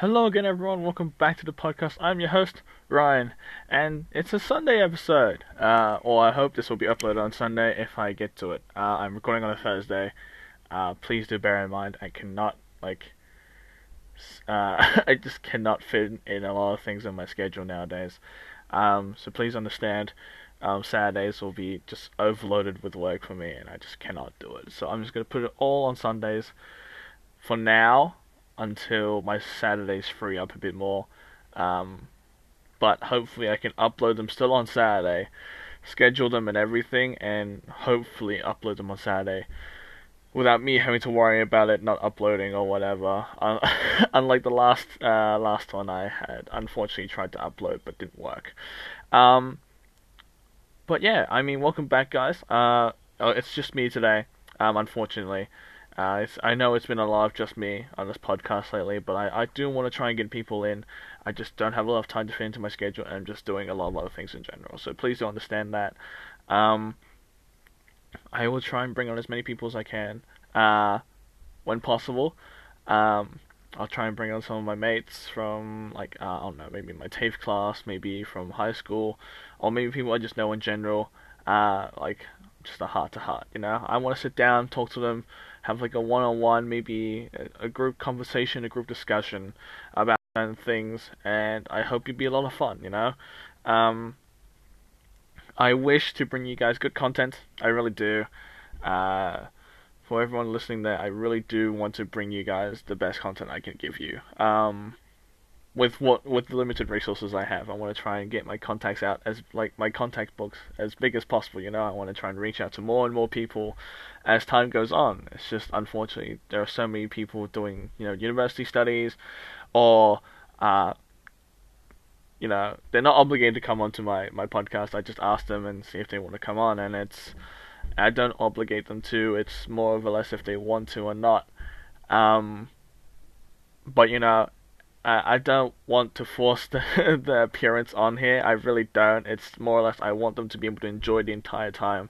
Hello again, everyone. Welcome back to the podcast. I'm your host, Ryan, and it's a Sunday episode. Uh, or I hope this will be uploaded on Sunday if I get to it. Uh, I'm recording on a Thursday. Uh, please do bear in mind I cannot like. Uh, I just cannot fit in a lot of things in my schedule nowadays. Um, so please understand. Um, Saturdays will be just overloaded with work for me, and I just cannot do it. So I'm just gonna put it all on Sundays for now until my Saturdays free up a bit more. Um, but hopefully I can upload them still on Saturday, schedule them and everything, and hopefully upload them on Saturday without me having to worry about it not uploading or whatever. Uh, unlike the last uh, last one I had, unfortunately tried to upload but didn't work. Um, but yeah, I mean, welcome back, guys. Uh, oh, it's just me today. Um, unfortunately. Uh, I know it's been a lot of just me on this podcast lately, but I, I do want to try and get people in. I just don't have a lot of time to fit into my schedule, and I'm just doing a lot of other things in general. So please do understand that. Um, I will try and bring on as many people as I can uh, when possible. Um, I'll try and bring on some of my mates from, like, uh, I don't know, maybe my TAFE class, maybe from high school, or maybe people I just know in general. Uh, like, just a heart to heart, you know? I want to sit down, talk to them, have like a one on one, maybe a, a, group conversation, a group discussion about certain things, and I hope it'd be a lot of fun, you know? Um, I wish to bring you guys good content, I really do. Uh, for everyone listening there, I really do want to bring you guys the best content I can give you. Um, with what with the limited resources I have, I want to try and get my contacts out as like my contact books as big as possible. You know, I want to try and reach out to more and more people as time goes on. It's just unfortunately there are so many people doing you know university studies, or uh, you know they're not obligated to come onto my my podcast. I just ask them and see if they want to come on, and it's I don't obligate them to. It's more a less if they want to or not. Um, but you know I don't want to force the, the appearance on here. I really don't. It's more or less I want them to be able to enjoy the entire time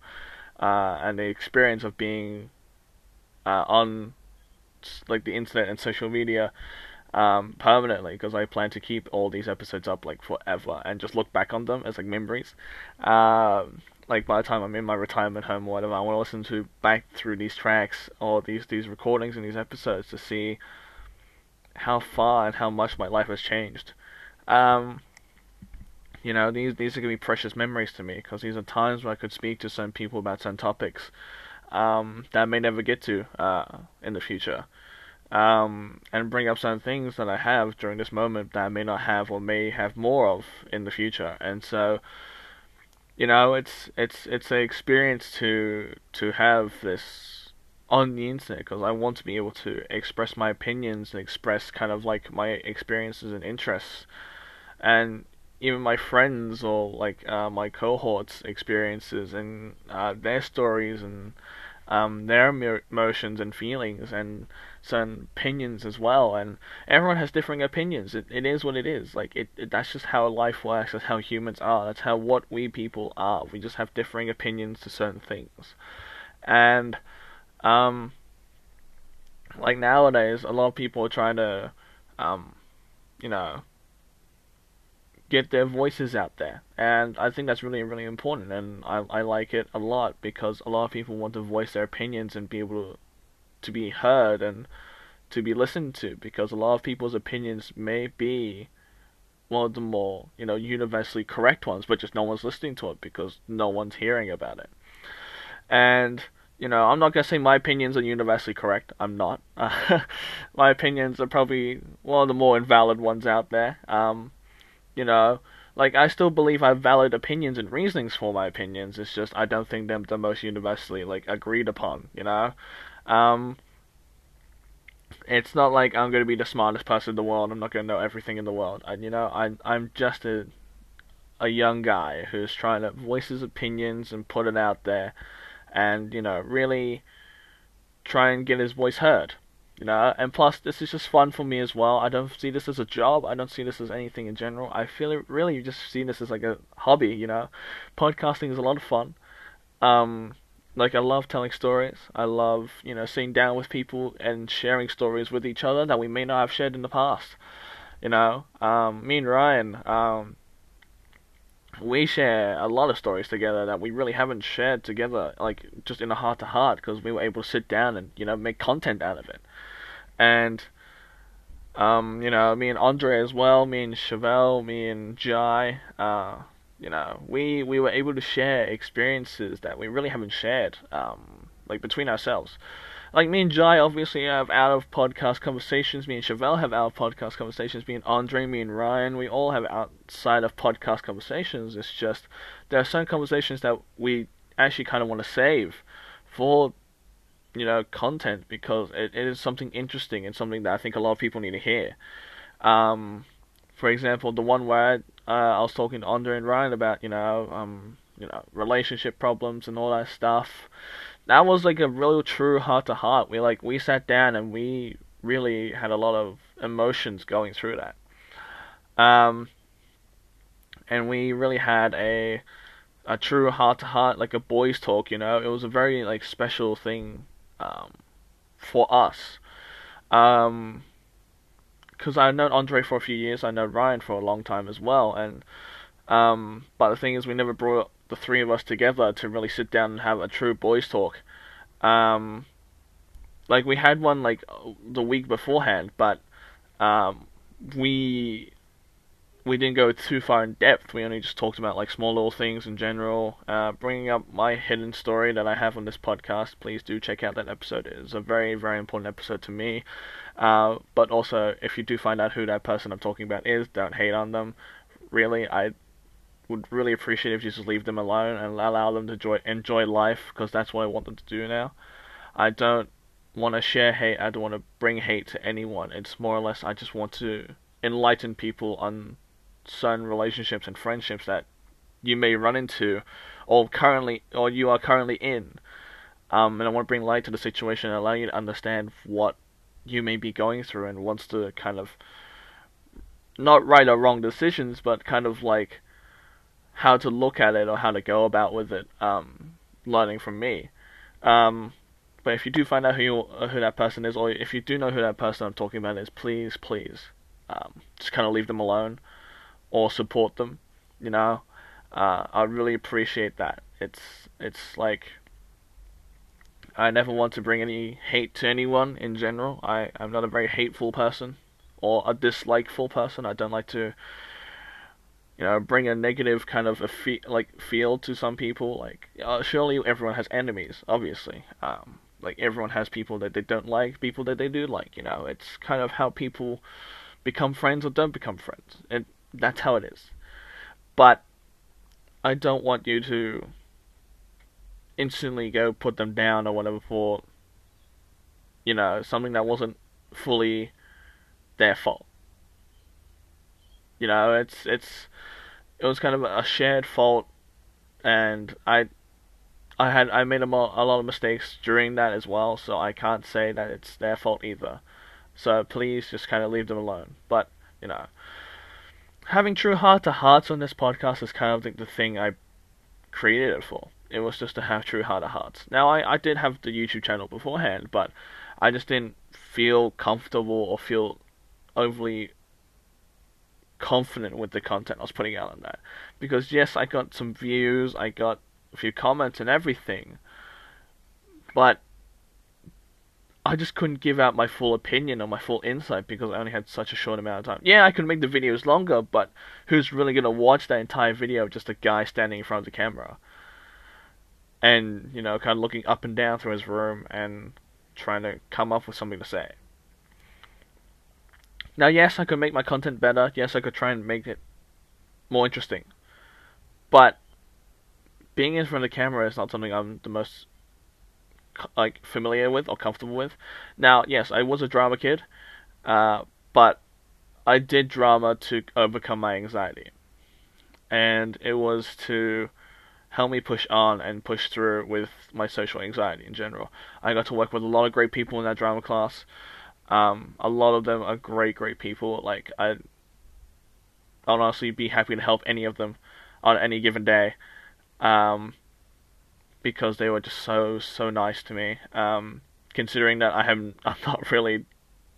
uh, and the experience of being uh, on like the internet and social media um, permanently because I plan to keep all these episodes up like forever and just look back on them as like memories. Uh, like by the time I'm in my retirement home or whatever, I want to listen to back through these tracks or these these recordings and these episodes to see how far and how much my life has changed. Um, you know, these these are gonna be precious memories to me because these are times where I could speak to some people about some topics um, that I may never get to uh, in the future, um, and bring up some things that I have during this moment that I may not have or may have more of in the future. And so, you know, it's it's it's an experience to to have this on the internet because I want to be able to express my opinions and express kind of like my experiences and interests, and even my friends or like uh, my cohorts' experiences and uh, their stories and um, their emotions and feelings and certain opinions as well. And everyone has differing opinions. It it is what it is. Like it, it that's just how life works. That's how humans are. That's how what we people are. We just have differing opinions to certain things, and um, like nowadays, a lot of people are trying to, um, you know, get their voices out there, and I think that's really, really important, and I I like it a lot because a lot of people want to voice their opinions and be able to, to be heard and to be listened to because a lot of people's opinions may be one of the more you know universally correct ones, but just no one's listening to it because no one's hearing about it, and you know, I'm not gonna say my opinions are universally correct. I'm not. Uh, my opinions are probably one of the more invalid ones out there. Um, you know, like I still believe I have valid opinions and reasonings for my opinions. It's just I don't think them the most universally like agreed upon. You know, um, it's not like I'm gonna be the smartest person in the world. I'm not gonna know everything in the world. I, you know, I I'm just a a young guy who's trying to voice his opinions and put it out there and you know really try and get his voice heard. You know, and plus this is just fun for me as well. I don't see this as a job. I don't see this as anything in general. I feel it really just see this as like a hobby. You know, podcasting is a lot of fun. Um, like I love telling stories. I love you know sitting down with people and sharing stories with each other that we may not have shared in the past. You know, um, me and Ryan, um, we share a lot of stories together that we really haven't shared together, like just in a heart to heart, because we were able to sit down and you know make content out of it. And um, you know, me and Andre as well, me and Chevelle, me and Jai, uh, you know, we we were able to share experiences that we really haven't shared, um, like between ourselves. Like me and Jai obviously have out of podcast conversations. Me and Chevelle have out of podcast conversations. Me and Andre, me and Ryan, we all have outside of podcast conversations. It's just there are certain conversations that we actually kind of want to save for you know content because it, it is something interesting and something that I think a lot of people need to hear. Um, for example, the one where uh, I was talking to Andre and Ryan about you know um, you know relationship problems and all that stuff. That was like a real true heart to heart. We like we sat down and we really had a lot of emotions going through that. Um, and we really had a a true heart to heart, like a boys talk. You know, it was a very like special thing um, for us. Um, because I've known Andre for a few years, I know Ryan for a long time as well, and um, but the thing is, we never brought the three of us together to really sit down and have a true boys talk. Um, like we had one like the week beforehand, but um, we we didn't go too far in depth. We only just talked about like small little things in general. Uh, bringing up my hidden story that I have on this podcast, please do check out that episode. It's a very very important episode to me. Uh, but also, if you do find out who that person I'm talking about is, don't hate on them. Really, I would really appreciate if you just leave them alone and allow them to enjoy enjoy life because that's what I want them to do now. I don't want to share hate. I don't want to bring hate to anyone. It's more or less I just want to enlighten people on certain relationships and friendships that you may run into or currently or you are currently in. Um, and I want to bring light to the situation and allow you to understand what you may be going through and wants to kind of not right or wrong decisions, but kind of like how to look at it or how to go about with it. Um, learning from me. Um, but if you do find out who you, who that person is, or if you do know who that person I'm talking about is, please, please, um, just kind of leave them alone or support them. You know, uh, I really appreciate that. It's it's like I never want to bring any hate to anyone in general. I I'm not a very hateful person or a dislikeful person. I don't like to you know bring a negative kind of a fe- like feel to some people. Like uh, surely everyone has enemies, obviously. Um, like everyone has people that they don't like, people that they do like. You know, it's kind of how people become friends or don't become friends. It that's how it is. But I don't want you to instantly go put them down or whatever for you know something that wasn't fully their fault. You know, it's it's it was kind of a shared fault, and I I had I made a, mo- a lot of mistakes during that as well, so I can't say that it's their fault either. So please just kind of leave them alone. But you know, having true heart to hearts on this podcast is kind of like the thing I created it for. It was just to have true heart to hearts. Now I, I did have the YouTube channel beforehand, but I just didn't feel comfortable or feel overly confident with the content I was putting out on that. Because yes, I got some views, I got a few comments and everything, but I just couldn't give out my full opinion or my full insight because I only had such a short amount of time. Yeah, I could make the videos longer, but who's really gonna watch that entire video of just a guy standing in front of the camera? And, you know, kind of looking up and down through his room and trying to come up with something to say. Now, yes, I could make my content better. Yes, I could try and make it more interesting. But being in front of the camera is not something I'm the most like familiar with or comfortable with. Now, yes, I was a drama kid, uh, but I did drama to overcome my anxiety, and it was to help me push on and push through with my social anxiety in general. I got to work with a lot of great people in that drama class. Um, a lot of them are great, great people. Like I, I'd honestly be happy to help any of them on any given day. Um, because they were just so so nice to me. Um, considering that I am I'm not really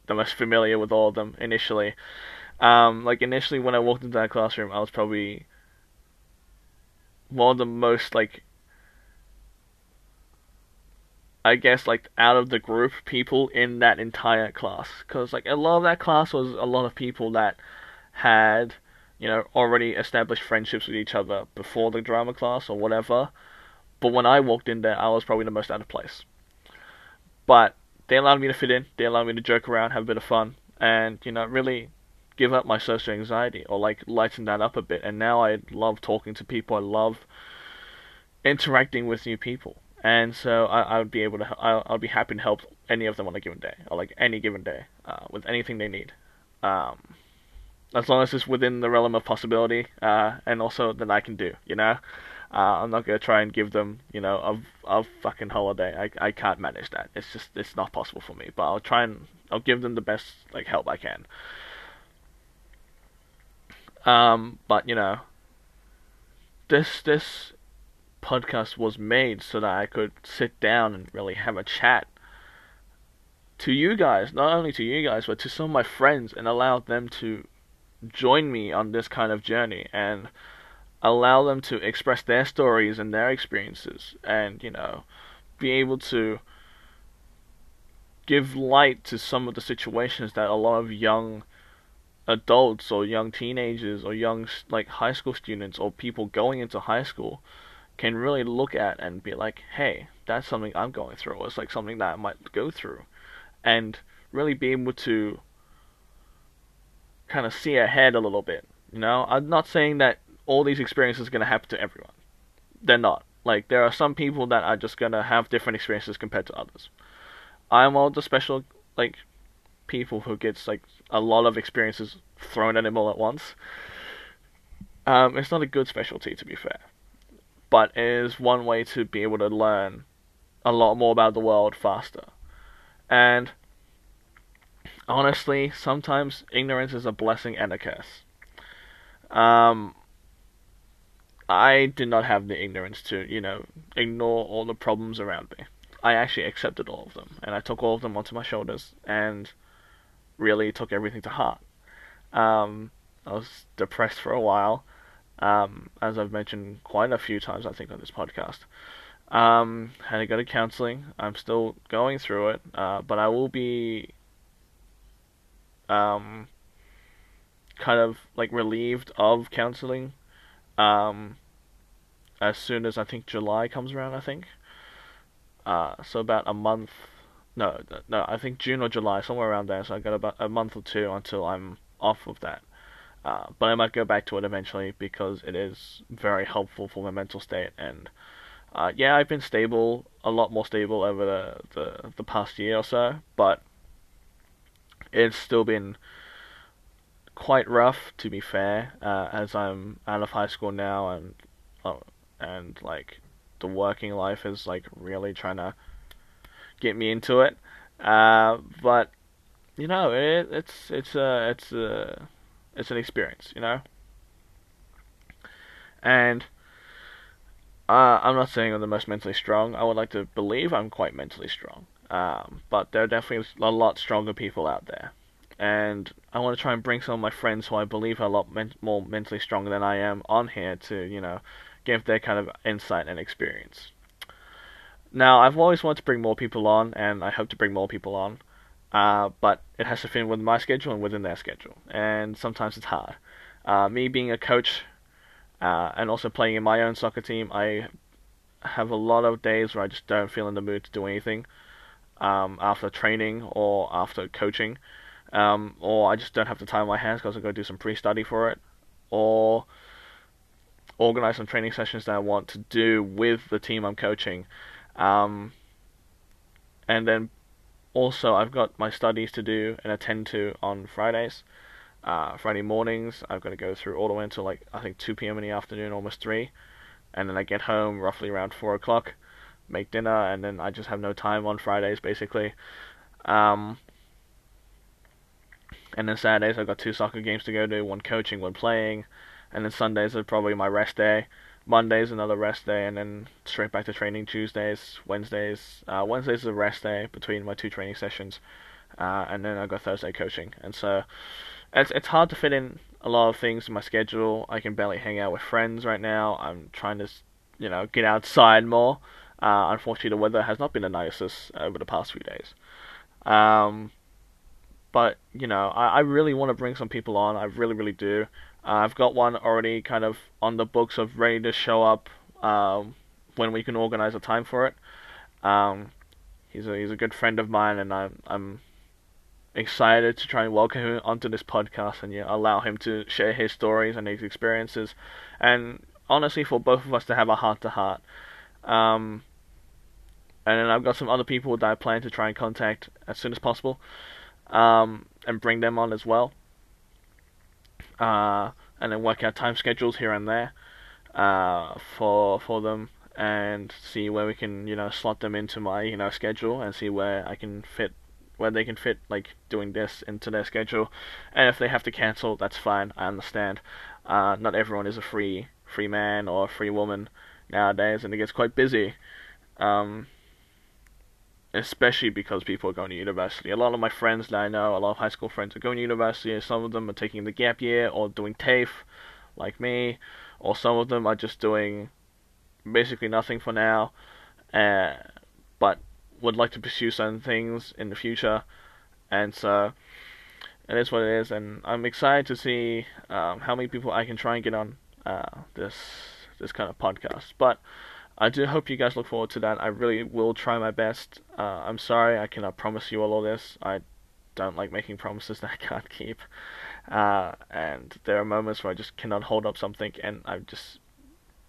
the most familiar with all of them initially. Um, like initially when I walked into that classroom, I was probably one of the most like I guess like out of the group people in that entire class. Because like a lot of that class was a lot of people that had you know already established friendships with each other before the drama class or whatever. But when I walked in there I was probably the most out of place. But they allowed me to fit in. They allowed me to joke around have a bit of fun and you know really give up my social anxiety or like lighten that up a bit. And now I love talking to people. I love interacting with new people and so I, I would be able to I'll, I'll be happy to help any of them on a given day or like any given day uh, with anything they need. Um, as long as it's within the realm of possibility uh, and also that I can do you know? Uh, I'm not gonna try and give them you know a, a fucking holiday. I, I can't manage that. It's just it's not possible for me but I'll try and I'll give them the best like help I can. Um, but you know this this podcast was made so that I could sit down and really have a chat to you guys, not only to you guys, but to some of my friends and allow them to join me on this kind of journey and allow them to express their stories and their experiences and, you know, be able to give light to some of the situations that a lot of young adults or young teenagers or young like high school students or people going into high school can really look at and be like, hey, that's something I'm going through, or it's like something that I might go through, and really be able to kind of see ahead a little bit. You know, I'm not saying that all these experiences are going to happen to everyone. They're not. Like, there are some people that are just going to have different experiences compared to others. I'm all the special, like, people who gets, like, a lot of experiences thrown at him all at once. Um, it's not a good specialty, to be fair but is one way to be able to learn a lot more about the world faster. And honestly, sometimes ignorance is a blessing and a curse. Um, I did not have the ignorance to, you know, ignore all the problems around me. I actually accepted all of them, and I took all of them onto my shoulders, and really took everything to heart. Um, I was depressed for a while, um, as I've mentioned quite a few times, I think, on this podcast. Um, had to go to counseling. I'm still going through it, uh, but I will be um, kind of like relieved of counseling um, as soon as I think July comes around. I think uh, so about a month. No, no, I think June or July, somewhere around there. So I got about a month or two until I'm off of that. Uh, but I might go back to it eventually because it is very helpful for my mental state. And uh, yeah, I've been stable, a lot more stable over the, the, the past year or so, but it's still been quite rough to be fair. Uh, as I'm out of high school now, and oh, and like the working life is like really trying to get me into it. Uh, but you know, it, it's it's a it's a it's an experience, you know. And uh, I'm not saying I'm the most mentally strong. I would like to believe I'm quite mentally strong. Um, but there are definitely a lot stronger people out there. And I want to try and bring some of my friends who I believe are a lot men- more mentally stronger than I am on here to, you know, give their kind of insight and experience. Now, I've always wanted to bring more people on, and I hope to bring more people on. Uh, but it has to fit in with my schedule and within their schedule, and sometimes it's hard. Uh, me being a coach uh, and also playing in my own soccer team, I have a lot of days where I just don't feel in the mood to do anything um, after training or after coaching, um, or I just don't have the time on my hands because I got to do some pre-study for it, or organize some training sessions that I want to do with the team I'm coaching, um, and then also, I've got my studies to do and attend to on Fridays. Uh, Friday mornings, I've got to go through all the way until like I think 2 p.m. in the afternoon, almost 3. And then I get home roughly around 4 o'clock, make dinner, and then I just have no time on Fridays basically. Um, and then Saturdays, I've got two soccer games to go to one coaching, one playing. And then Sundays are probably my rest day. Monday's another rest day, and then straight back to training Tuesdays, Wednesdays. Uh, Wednesdays is a rest day between my two training sessions, uh, and then I got Thursday coaching. And so it's it's hard to fit in a lot of things in my schedule. I can barely hang out with friends right now. I'm trying to, you know, get outside more. Uh, unfortunately, the weather has not been the nicest over the past few days. Um, but you know, I, I really want to bring some people on. I really, really do. Uh, I've got one already kind of on the books of ready to show up um, when we can organize a time for it. Um, he's a he's a good friend of mine, and I'm I'm excited to try and welcome him onto this podcast and yeah, allow him to share his stories and his experiences, and honestly, for both of us to have a heart to heart. Um, and then I've got some other people that I plan to try and contact as soon as possible, um, and bring them on as well. Uh, and then work out time schedules here and there, uh, for for them, and see where we can you know slot them into my you know schedule and see where I can fit where they can fit like doing this into their schedule, and if they have to cancel, that's fine. I understand. Uh, not everyone is a free free man or a free woman nowadays, and it gets quite busy. Um, especially because people are going to university. A lot of my friends that I know, a lot of high school friends are going to university, and some of them are taking the gap year or doing TAFE, like me, or some of them are just doing basically nothing for now, uh, but would like to pursue certain things in the future, and so it is what it is, and I'm excited to see um, how many people I can try and get on uh, this this kind of podcast, but. I do hope you guys look forward to that. I really will try my best. Uh, I'm sorry I cannot promise you all of this. I don't like making promises that I can't keep. Uh, and there are moments where I just cannot hold up something, and I'm just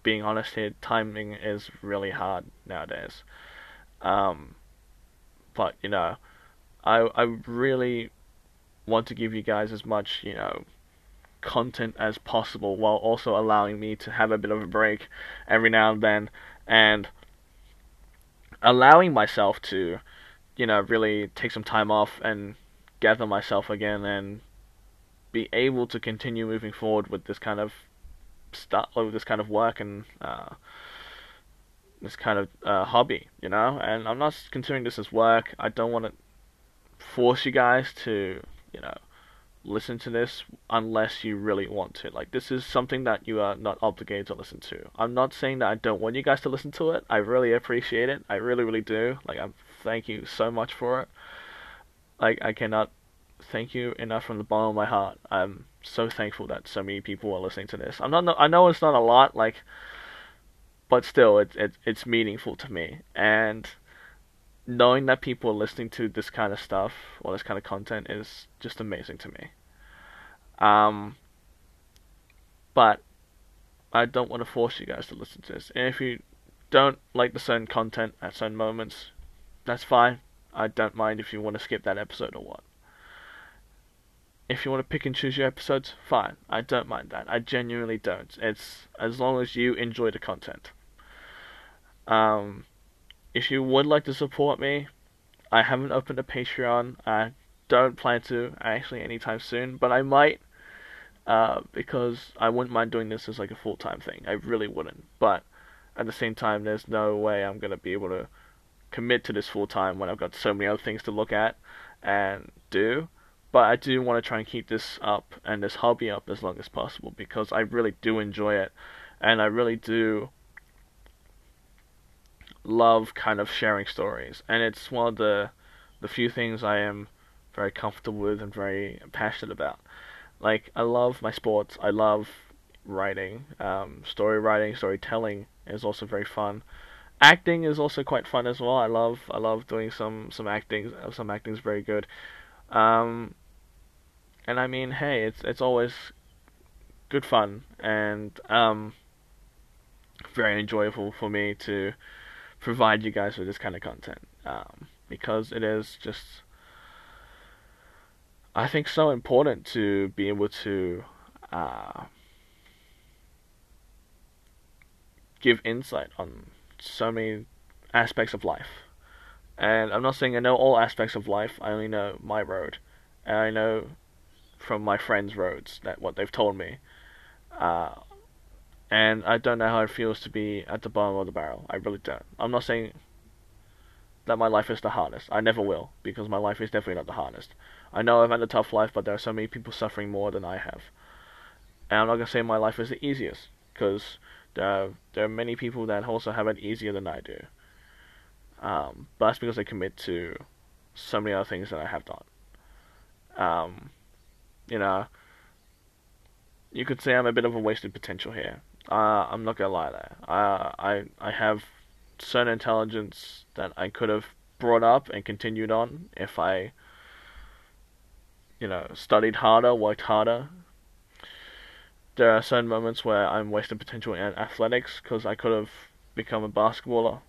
being honest here. Timing is really hard nowadays. Um, but you know, I I really want to give you guys as much you know content as possible while also allowing me to have a bit of a break every now and then and allowing myself to, you know, really take some time off and gather myself again and be able to continue moving forward with this kind of stuff, with this kind of work and uh, this kind of uh, hobby, you know. And I'm not considering this as work. I don't want to force you guys to, you know, listen to this unless you really want to. Like this is something that you are not obligated to listen to. I'm not saying that I don't want you guys to listen to it. I really appreciate it. I really really do. Like I'm thank you so much for it. Like I cannot thank you enough from the bottom of my heart. I'm so thankful that so many people are listening to this. I'm not I know it's not a lot like but still it's it, it's meaningful to me and knowing that people are listening to this kind of stuff or this kind of content is just amazing to me. Um, but I don't want to force you guys to listen to this. And if you don't like the certain content at certain moments, that's fine. I don't mind if you want to skip that episode or what. If you want to pick and choose your episodes, fine. I don't mind that. I genuinely don't. It's as long as you enjoy the content. Um, if you would like to support me, I haven't opened a Patreon. I don't plan to actually anytime soon, but I might uh, because I wouldn't mind doing this as like a full time thing. I really wouldn't. But at the same time, there's no way I'm gonna be able to commit to this full time when I've got so many other things to look at and do. But I do want to try and keep this up and this hobby up as long as possible because I really do enjoy it, and I really do love kind of sharing stories, and it's one of the the few things I am very comfortable with and very passionate about. Like I love my sports. I love writing, um, story writing, storytelling is also very fun. Acting is also quite fun as well. I love I love doing some some acting. Some acting is very good. Um, and I mean, hey, it's it's always good fun and um, very enjoyable for me to provide you guys with this kind of content um, because it is just I think so important to be able to uh, give insight on so many aspects of life. And I'm not saying I know all aspects of life. I only know my road, and I know from my friends' roads that what they've told me. Uh, and I don't know how it feels to be at the bottom of the barrel. I really don't. I'm not saying that my life is the hardest. I never will, because my life is definitely not the hardest. I know I've had a tough life, but there are so many people suffering more than I have. And I'm not gonna say my life is the easiest, because there are, there are many people that also have it easier than I do. Um, but that's because they commit to so many other things that I have not. Um, you know, you could say I'm a bit of a wasted potential here. Uh, I'm not gonna lie there. Uh, I I have certain intelligence that I could have brought up and continued on if I, you know, studied harder, worked harder. There are certain moments where I'm wasting potential in athletics because I could have become a basketballer,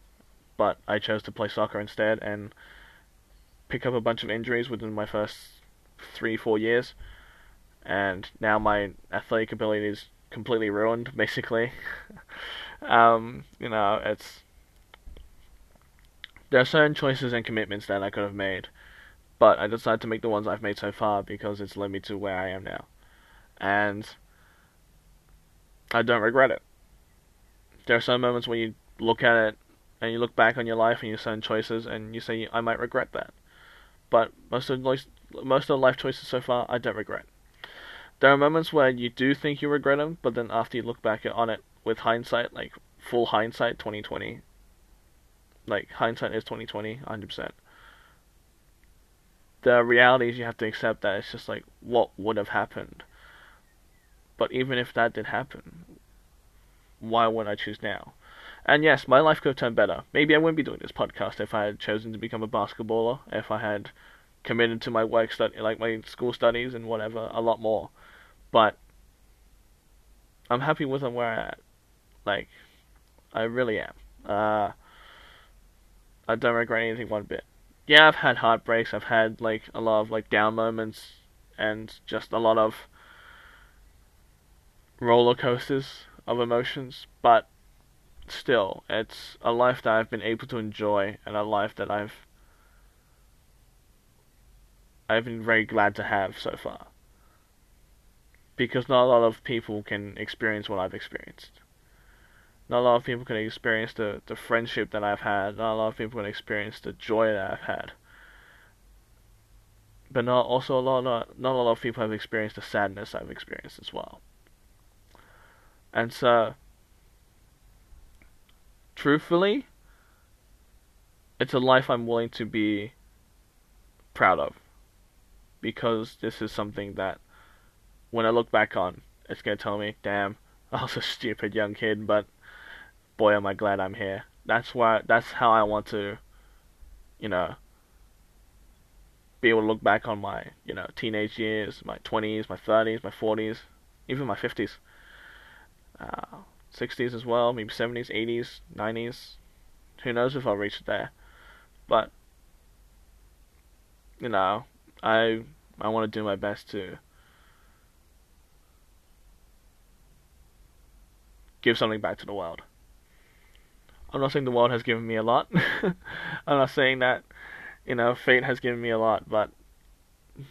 but I chose to play soccer instead and pick up a bunch of injuries within my first three, four years. And now my athletic ability is completely ruined, basically. um, you know, it's there are certain choices and commitments that I could have made, but I decided to make the ones I've made so far because it's led me to where I am now. And I don't regret it. There are some moments when you look at it and you look back on your life and your certain choices and you say I might regret that. But most of most of the life choices so far I don't regret. There are moments where you do think you regret them, but then after you look back on it with hindsight, like full hindsight, 2020, like hindsight is 2020, 100%. The reality is you have to accept that it's just like what would have happened. But even if that did happen, why would I choose now? And yes, my life could have turned better. Maybe I wouldn't be doing this podcast if I had chosen to become a basketballer, if I had committed to my work study, like my school studies and whatever, a lot more. But I'm happy with where I'm at. Like, I really am. Uh, I don't regret anything one bit. Yeah, I've had heartbreaks. I've had like a lot of like down moments and just a lot of roller coasters of emotions, but still, it's a life that I've been able to enjoy and a life that I've I've been very glad to have so far. Because not a lot of people can experience what I've experienced. Not a lot of people can experience the, the friendship that I've had. Not a lot of people can experience the joy that I've had. But not also a lot not, not a lot of people have experienced the sadness I've experienced as well. And so truthfully, it's a life I'm willing to be proud of. Because this is something that when I look back on, it's gonna tell me, damn, I was a stupid young kid, but boy, am I glad I'm here. That's why. That's how I want to, you know, be able to look back on my, you know, teenage years, my twenties, my thirties, my forties, even my fifties, uh, sixties as well, maybe seventies, eighties, nineties. Who knows if I'll reach it there? But you know, I I want to do my best to give something back to the world. I'm not saying the world has given me a lot. I'm not saying that, you know, fate has given me a lot, but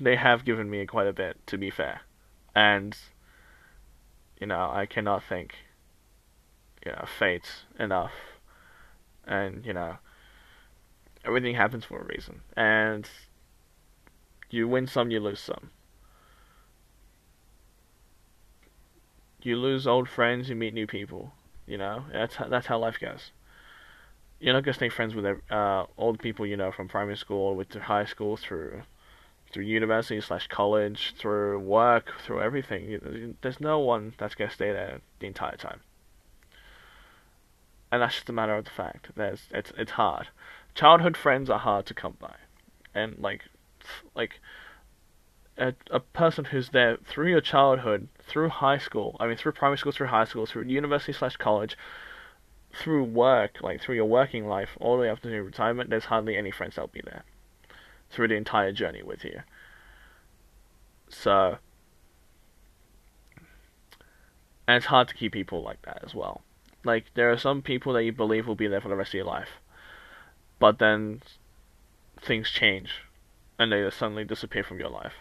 they have given me quite a bit, to be fair. And, you know, I cannot thank, you know, fate enough. And, you know, everything happens for a reason. And you win some, you lose some. You lose old friends, you meet new people. You know, that's how, that's how life goes you're not gonna stay friends with uh, old people you know from primary school, with high school, through through university slash college, through work, through everything. There's no one that's gonna stay there the entire time, and that's just a matter of the fact. There's it's it's hard. Childhood friends are hard to come by, and like like a, a person who's there through your childhood, through high school, I mean through primary school, through high school, through university slash college, through work, like through your working life, all the way up to your retirement, there's hardly any friends that'll be there through the entire journey with you. So, and it's hard to keep people like that as well. Like there are some people that you believe will be there for the rest of your life, but then things change, and they suddenly disappear from your life.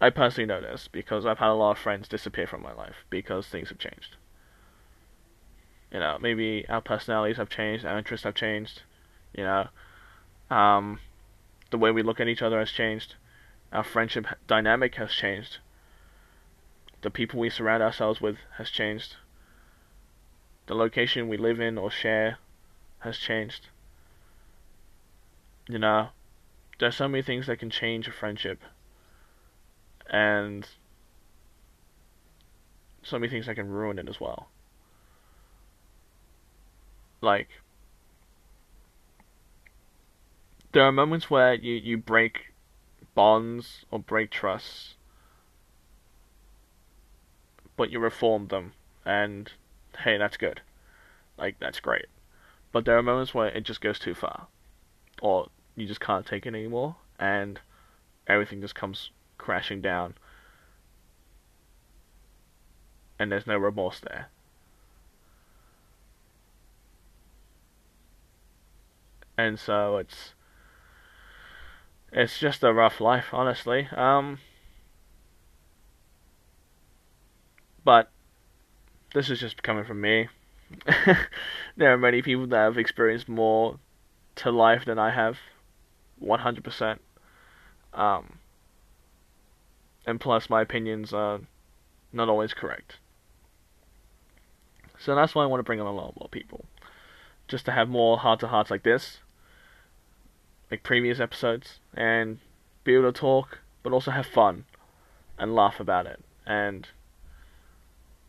I personally know this because I've had a lot of friends disappear from my life because things have changed you know, maybe our personalities have changed, our interests have changed, you know. Um, the way we look at each other has changed. Our friendship dynamic has changed. The people we surround ourselves with has changed. The location we live in or share has changed. You know, there's so many things that can change a friendship. And so many things that can ruin it as well. Like, there are moments where you, you break bonds or break trusts, but you reform them, and hey, that's good. Like, that's great. But there are moments where it just goes too far, or you just can't take it anymore, and everything just comes crashing down, and there's no remorse there. And so it's it's just a rough life, honestly. Um, but this is just coming from me. there are many people that have experienced more to life than I have, 100%. Um, and plus, my opinions are not always correct. So that's why I want to bring on a lot more people. Just to have more heart to hearts like this, like previous episodes, and be able to talk, but also have fun and laugh about it, and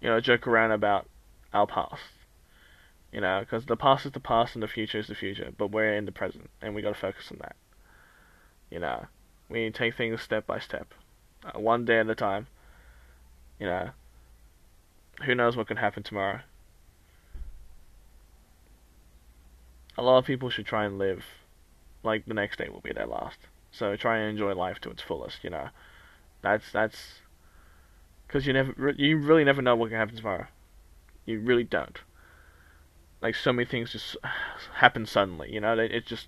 you know, joke around about our past. You know, because the past is the past and the future is the future, but we're in the present, and we got to focus on that. You know, we take things step by step, Uh, one day at a time. You know, who knows what could happen tomorrow? A lot of people should try and live like the next day will be their last. So try and enjoy life to its fullest. You know, that's that's because you never you really never know what can happen tomorrow. You really don't. Like so many things just happen suddenly. You know, it just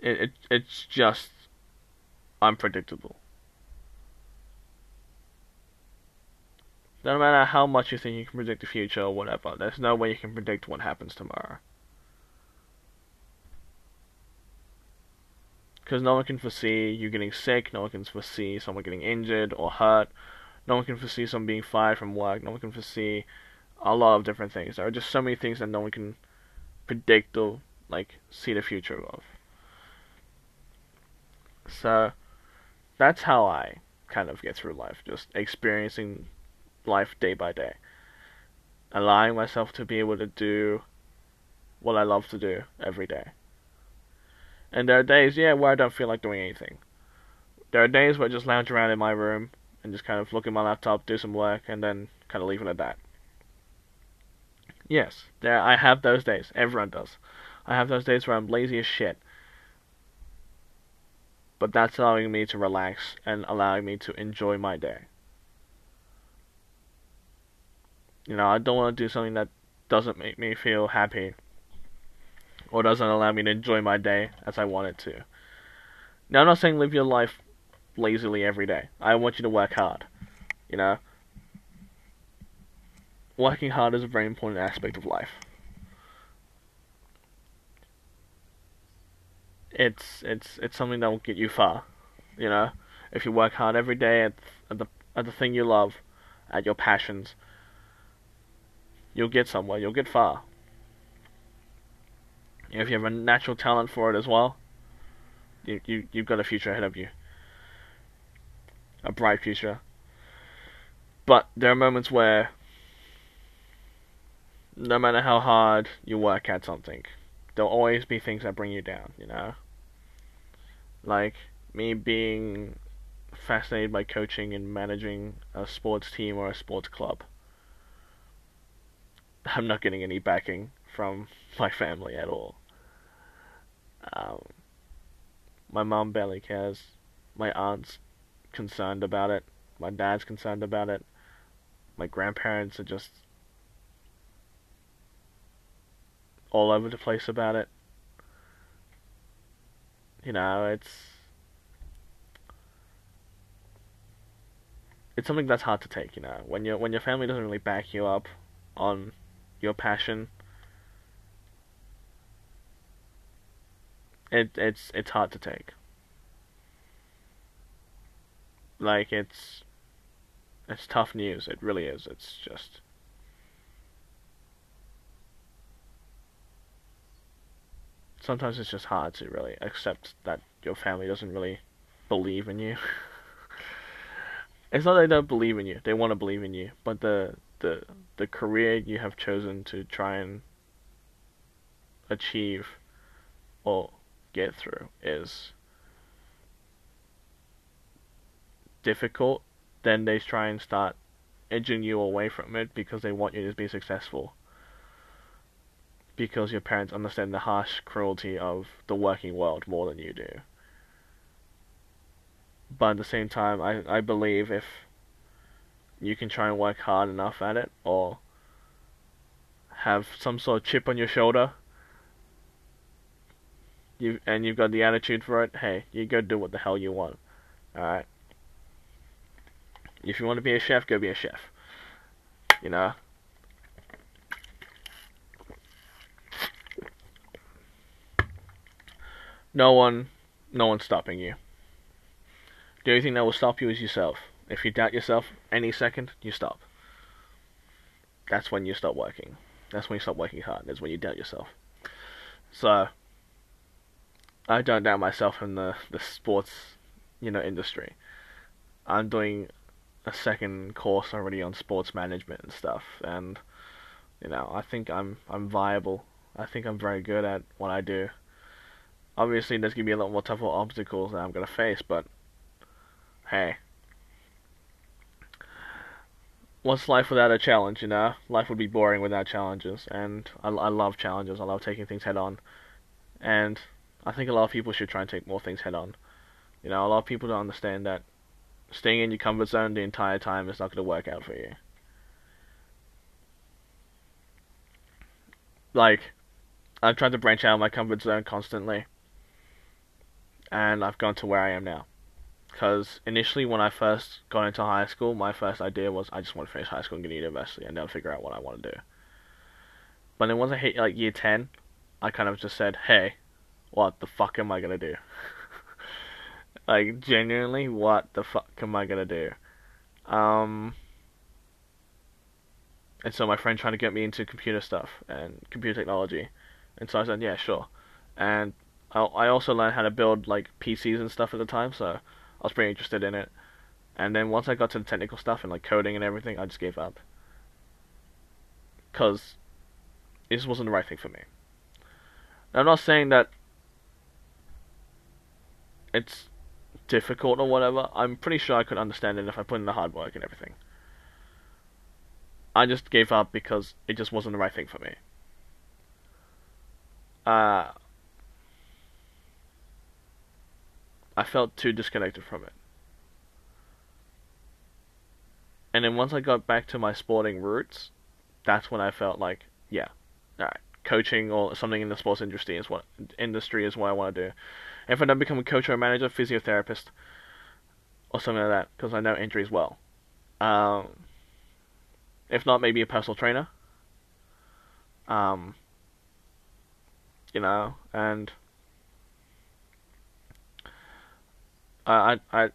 it, it it's just unpredictable. No matter how much you think you can predict the future or whatever, there's no way you can predict what happens tomorrow. Because no one can foresee you getting sick, no one can foresee someone getting injured or hurt, no one can foresee someone being fired from work, no one can foresee a lot of different things. There are just so many things that no one can predict or, like, see the future of. So, that's how I kind of get through life, just experiencing life day by day. Allowing myself to be able to do what I love to do every day. And there are days, yeah, where I don't feel like doing anything. There are days where I just lounge around in my room and just kind of look at my laptop, do some work, and then kind of leave it at that. Yes, there I have those days. Everyone does. I have those days where I'm lazy as shit. But that's allowing me to relax and allowing me to enjoy my day. You know, I don't want to do something that doesn't make me feel happy or doesn't allow me to enjoy my day as I want it to. Now, I'm not saying live your life lazily every day. I want you to work hard. You know, working hard is a very important aspect of life. It's it's it's something that will get you far. You know, if you work hard every day at, at the at the thing you love, at your passions, you'll get somewhere, you'll get far. If you have a natural talent for it as well, you, you, you've got a future ahead of you. A bright future. But there are moments where, no matter how hard you work at something, there'll always be things that bring you down, you know? Like, me being fascinated by coaching and managing a sports team or a sports club. I'm not getting any backing from my family at all. Um, my mom barely cares. My aunt's concerned about it. My dad's concerned about it. My grandparents are just all over the place about it. You know, it's it's something that's hard to take, you know. When your when your family doesn't really back you up on your passion, it it's it's hard to take. Like it's it's tough news. It really is. It's just sometimes it's just hard to really accept that your family doesn't really believe in you. it's not that they don't believe in you; they want to believe in you, but the the the career you have chosen to try and achieve or get through is difficult, then they try and start edging you away from it because they want you to be successful. Because your parents understand the harsh cruelty of the working world more than you do. But at the same time, I, I believe if you can try and work hard enough at it or have some sort of chip on your shoulder you and you've got the attitude for it, hey, you go do what the hell you want. Alright? If you want to be a chef, go be a chef. You know? No one no one's stopping you. The only thing that will stop you is yourself. If you doubt yourself any second, you stop. That's when you stop working. That's when you stop working hard. That's when you doubt yourself. So I don't doubt myself in the, the sports, you know, industry. I'm doing a second course already on sports management and stuff, and you know, I think I'm I'm viable. I think I'm very good at what I do. Obviously, there's gonna be a lot more tougher obstacles that I'm gonna face, but hey, what's life without a challenge? You know, life would be boring without challenges, and I, I love challenges. I love taking things head on, and I think a lot of people should try and take more things head on. You know, a lot of people don't understand that staying in your comfort zone the entire time is not going to work out for you. Like, I've tried to branch out of my comfort zone constantly, and I've gone to where I am now. Because initially, when I first got into high school, my first idea was I just want to finish high school and get to university, and then figure out what I want to do. But then once I hit like year ten, I kind of just said, "Hey, what the fuck am I gonna do? like genuinely, what the fuck am I gonna do? Um, and so my friend trying to get me into computer stuff and computer technology, and so I said, yeah, sure. And I I also learned how to build like PCs and stuff at the time, so I was pretty interested in it. And then once I got to the technical stuff and like coding and everything, I just gave up. Cause this wasn't the right thing for me. I'm not saying that it's difficult or whatever, I'm pretty sure I could understand it if I put in the hard work and everything. I just gave up because it just wasn't the right thing for me. Uh, I felt too disconnected from it. And then once I got back to my sporting roots, that's when I felt like, yeah, alright, coaching or something in the sports industry is what industry is what I want to do if I don't become a coach or a manager, physiotherapist, or something like that, because I know injuries well. Um, if not, maybe a personal trainer. Um, you know, and I, I,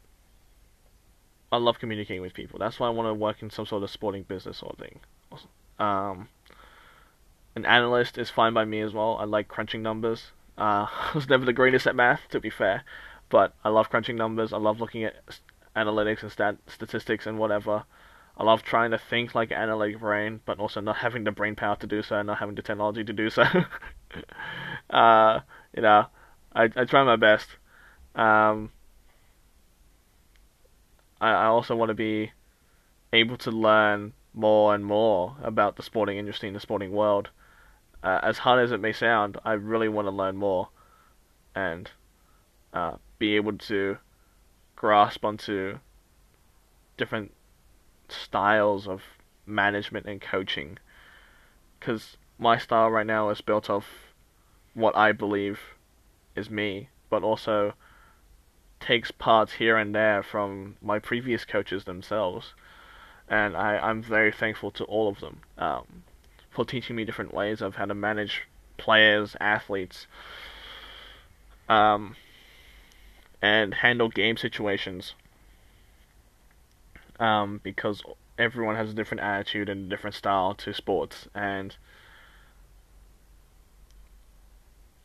I love communicating with people. That's why I want to work in some sort of sporting business or thing. Um, an analyst is fine by me as well. I like crunching numbers. Uh, I was never the greatest at math, to be fair, but I love crunching numbers. I love looking at analytics and stat- statistics and whatever. I love trying to think like an analytic brain, but also not having the brain power to do so, and not having the technology to do so. uh, you know, I I try my best. Um, I I also want to be able to learn more and more about the sporting industry and the sporting world uh, as hard as it may sound, I really want to learn more and uh, be able to grasp onto different styles of management and coaching. Because my style right now is built off what I believe is me, but also takes parts here and there from my previous coaches themselves. And I, I'm very thankful to all of them. Um, for teaching me different ways of how to manage players, athletes, um, and handle game situations. Um, because everyone has a different attitude and a different style to sports, and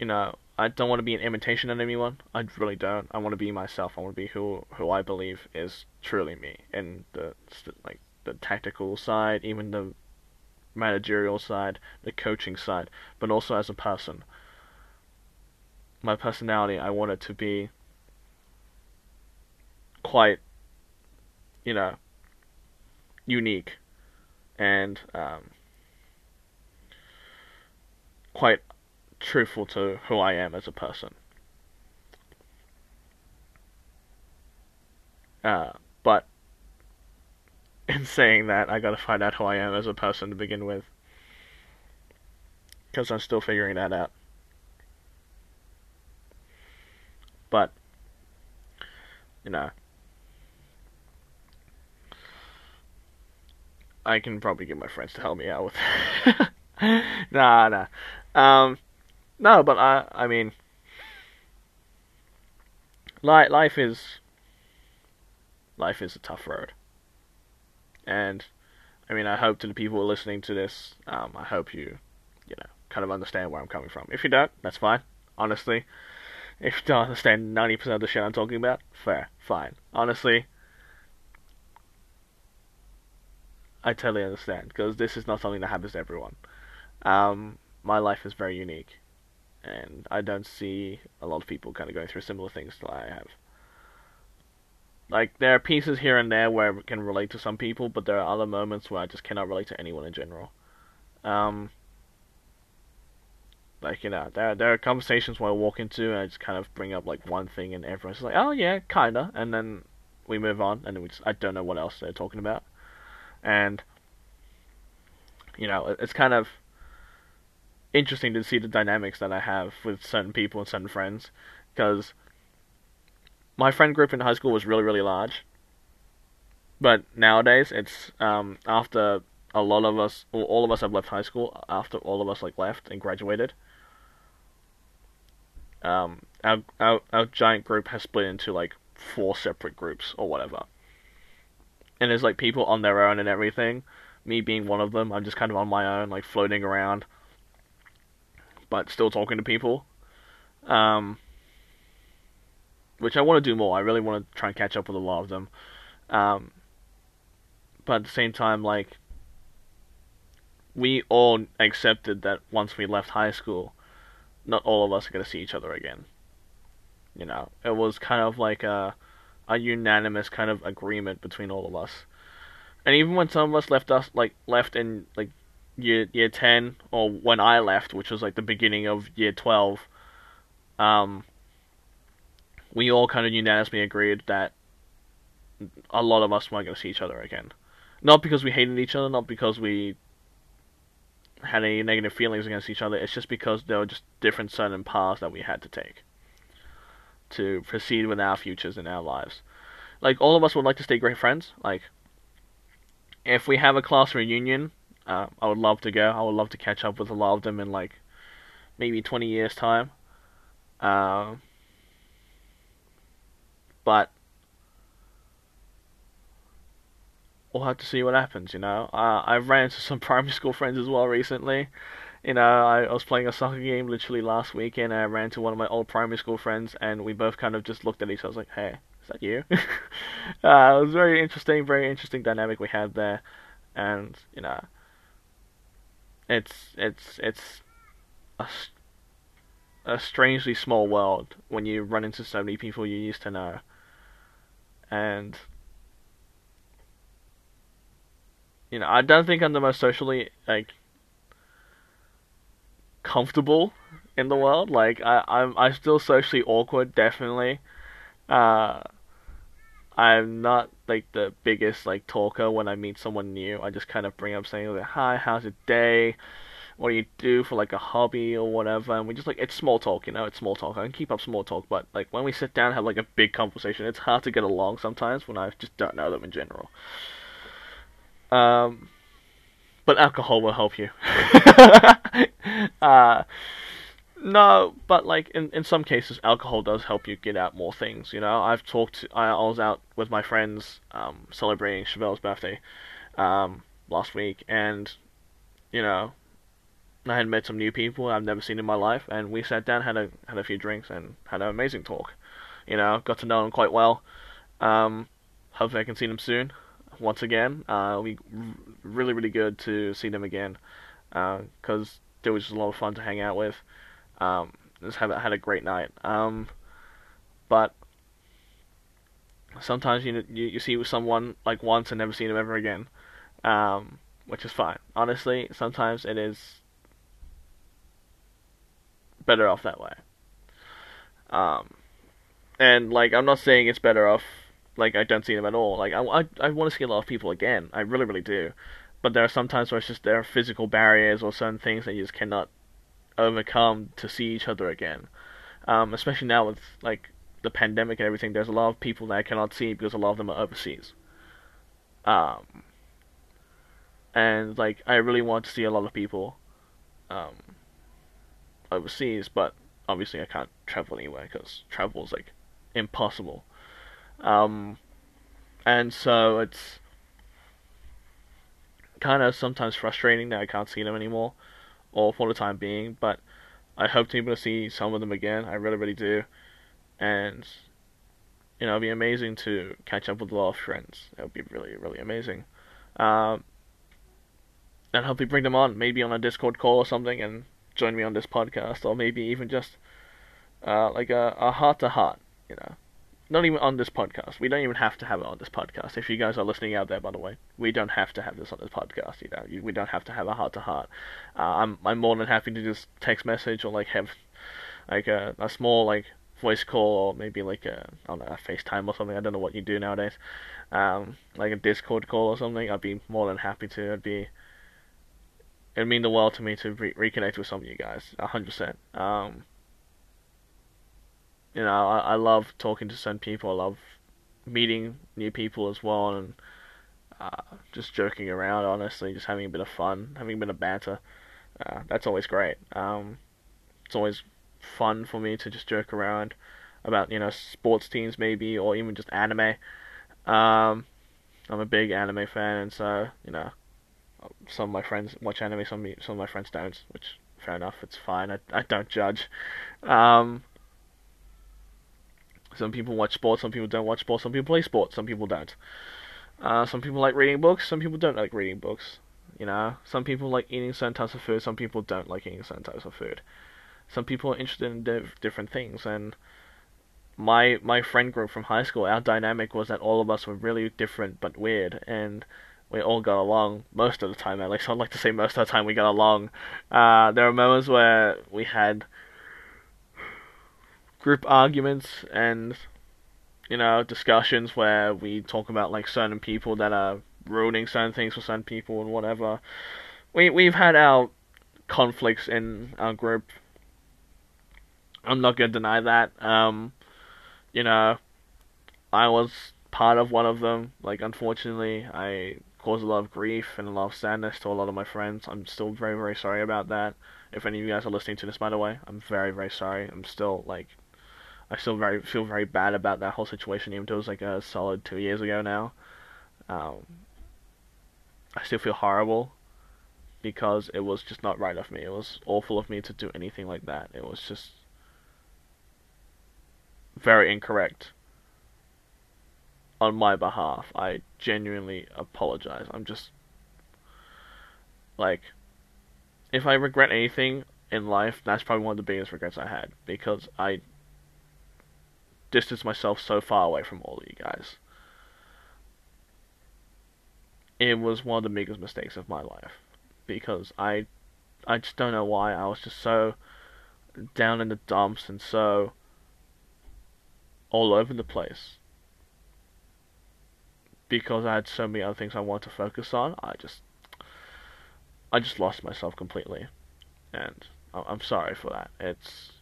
you know, I don't want to be an imitation of anyone. I really don't. I want to be myself. I want to be who who I believe is truly me, and the like the tactical side, even the managerial side, the coaching side, but also as a person. My personality, I want it to be quite, you know, unique and um, quite truthful to who I am as a person. Uh, but in saying that, I gotta find out who I am as a person to begin with. Because I'm still figuring that out. But, you know, I can probably get my friends to help me out with nah, nah. Um, no, but I, I mean, life, life is, life is a tough road. And, I mean, I hope to the people listening to this, um, I hope you, you know, kind of understand where I'm coming from. If you don't, that's fine. Honestly, if you don't understand 90% of the shit I'm talking about, fair, fine. Honestly, I totally understand because this is not something that happens to everyone. Um, my life is very unique, and I don't see a lot of people kind of going through similar things that I have. Like there are pieces here and there where I can relate to some people, but there are other moments where I just cannot relate to anyone in general. Um, like you know, there there are conversations where I walk into and I just kind of bring up like one thing, and everyone's like, "Oh yeah, kinda," and then we move on, and we just, I don't know what else they're talking about and you know it's kind of interesting to see the dynamics that I have with certain people and certain friends because my friend group in high school was really really large but nowadays it's um, after a lot of us all of us have left high school after all of us like left and graduated um, our, our our giant group has split into like four separate groups or whatever and there's like people on their own and everything. Me being one of them, I'm just kind of on my own, like floating around, but still talking to people. Um, which I want to do more. I really want to try and catch up with a lot of them. Um, but at the same time, like, we all accepted that once we left high school, not all of us are going to see each other again. You know, it was kind of like a a unanimous kind of agreement between all of us. And even when some of us left us like left in like year year ten or when I left, which was like the beginning of year twelve, um, we all kind of unanimously agreed that a lot of us weren't going to see each other again. Not because we hated each other, not because we had any negative feelings against each other. It's just because there were just different certain paths that we had to take to proceed with our futures and our lives. Like all of us would like to stay great friends. Like if we have a class reunion, uh, I would love to go. I would love to catch up with a lot of them in like maybe 20 years time. Uh, but we'll have to see what happens. You know, uh, I've ran into some primary school friends as well recently you know, I, I was playing a soccer game literally last weekend, and I ran to one of my old primary school friends, and we both kind of just looked at each other, I was like, "Hey, is that you?" uh, it was very interesting, very interesting dynamic we had there, and you know, it's it's it's a a strangely small world when you run into so many people you used to know, and you know, I don't think I'm the most socially like comfortable in the world. Like I, I'm I'm still socially awkward, definitely. Uh, I'm not like the biggest like talker when I meet someone new. I just kind of bring up saying like, "Hi, how's your day? What do you do for like a hobby or whatever?" And we just like it's small talk, you know. It's small talk. I can keep up small talk, but like when we sit down and have like a big conversation, it's hard to get along sometimes when I just don't know them in general. Um, but alcohol will help you. uh, No, but like in in some cases, alcohol does help you get out more things. You know, I've talked. I, I was out with my friends um, celebrating Chevelle's birthday um, last week, and you know, I had met some new people I've never seen in my life, and we sat down, had a had a few drinks, and had an amazing talk. You know, got to know them quite well. Um, hopefully, I can see them soon. Once again, uh, it'll be really really good to see them again, because uh, they were just a lot of fun to hang out with. Um, just had had a great night. Um, but sometimes you you you see someone like once and never see them ever again, um, which is fine. Honestly, sometimes it is better off that way. Um, and like I'm not saying it's better off like I don't see them at all. Like I I, I want to see a lot of people again. I really really do. But there are some times where it's just there are physical barriers or certain things that you just cannot overcome to see each other again. Um, especially now with like the pandemic and everything, there's a lot of people that I cannot see because a lot of them are overseas. Um, and like I really want to see a lot of people um, overseas, but obviously I can't travel anywhere because travel is like impossible. Um, and so it's kind of sometimes frustrating that I can't see them anymore or for the time being, but I hope to be able to see some of them again. I really, really do. And, you know, it'd be amazing to catch up with a lot of friends. It would be really, really amazing. Um, and hopefully bring them on, maybe on a Discord call or something, and join me on this podcast, or maybe even just uh, like a heart to heart, you know not even on this podcast. We don't even have to have it on this podcast. If you guys are listening out there, by the way, we don't have to have this on this podcast. You know, we don't have to have a heart to heart. I'm I'm more than happy to just text message or like have like a, a small like voice call or maybe like a I don't know a FaceTime or something. I don't know what you do nowadays. Um, like a Discord call or something. I'd be more than happy to. It'd be it'd mean the world to me to re- reconnect with some of you guys. hundred percent. Um you know, I, I love talking to certain people. I love meeting new people as well, and uh, just joking around. Honestly, just having a bit of fun, having a bit of banter. Uh, that's always great. Um, it's always fun for me to just joke around about you know sports teams maybe, or even just anime. Um, I'm a big anime fan, and so you know, some of my friends watch anime, some some of my friends don't, which fair enough. It's fine. I I don't judge. Um, some people watch sports, some people don't watch sports, some people play sports, some people don't. Uh, some people like reading books, some people don't like reading books. You know, some people like eating certain types of food, some people don't like eating certain types of food. Some people are interested in div- different things, and my my friend group from high school, our dynamic was that all of us were really different but weird, and we all got along most of the time. At least I'd like to say most of the time we got along. Uh, there were moments where we had group arguments and you know discussions where we talk about like certain people that are ruining certain things for certain people and whatever. We we've had our conflicts in our group. I'm not gonna deny that. Um, you know, I was part of one of them. Like unfortunately, I caused a lot of grief and a lot of sadness to a lot of my friends. I'm still very very sorry about that. If any of you guys are listening to this, by the way, I'm very very sorry. I'm still like I still very feel very bad about that whole situation, even though it was like a solid two years ago now. Um, I still feel horrible because it was just not right of me. It was awful of me to do anything like that. It was just very incorrect on my behalf. I genuinely apologize. I'm just like if I regret anything in life, that's probably one of the biggest regrets I had because I distance myself so far away from all of you guys. It was one of the biggest mistakes of my life because I I just don't know why I was just so down in the dumps and so all over the place because I had so many other things I wanted to focus on. I just I just lost myself completely, and I'm sorry for that. It's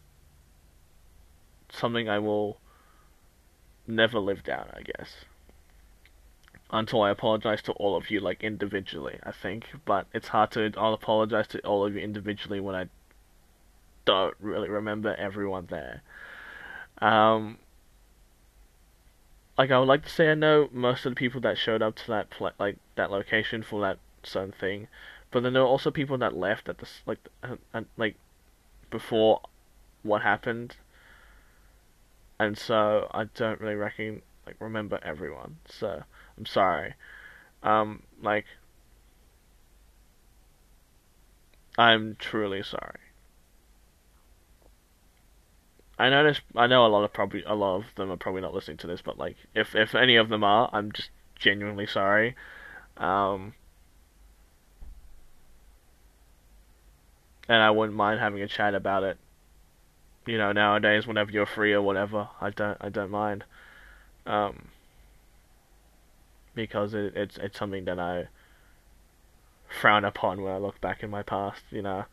something I will never live down, I guess. Until I apologize to all of you, like individually, I think. But it's hard to I'll apologize to all of you individually when I don't really remember everyone there. Um, like I would like to say I know most of the people that showed up to that pla- like that location for that certain thing, but then there were also people that left at this like uh, like before what happened, and so I don't really reckon like remember everyone. So I'm sorry. Um, like I'm truly sorry. I this. I know a lot of probably a lot of them are probably not listening to this, but like if if any of them are, I'm just genuinely sorry. Um, and I wouldn't mind having a chat about it. You know, nowadays, whenever you're free or whatever, I don't I don't mind. Um, because it, it's it's something that I frown upon when I look back in my past, you know.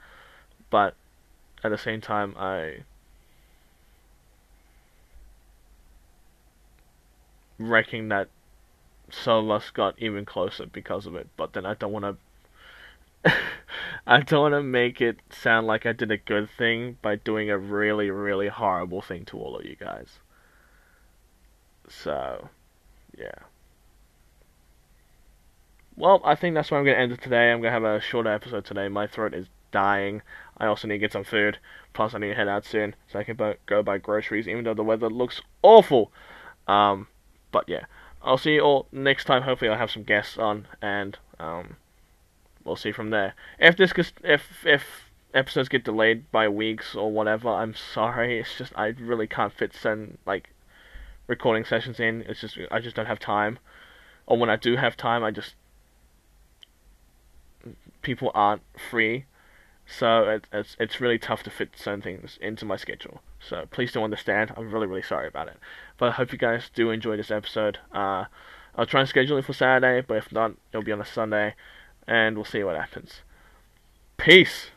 But at the same time, I reckon that of got even closer because of it. But then I don't want to. I don't want to make it sound like I did a good thing by doing a really, really horrible thing to all of you guys. So, yeah. Well, I think that's where I'm going to end it today. I'm going to have a shorter episode today. My throat is dying. I also need to get some food. Plus, I need to head out soon so I can go buy groceries, even though the weather looks awful. Um, but yeah, I'll see you all next time. Hopefully, I'll have some guests on, and um, we'll see from there. If this if if episodes get delayed by weeks or whatever, I'm sorry. It's just I really can't fit send like recording sessions in. It's just I just don't have time, or when I do have time, I just people aren't free so it, it's it's really tough to fit certain things into my schedule. So please do understand. I'm really really sorry about it. But I hope you guys do enjoy this episode. Uh, I'll try and schedule it for Saturday, but if not, it'll be on a Sunday, and we'll see what happens. Peace.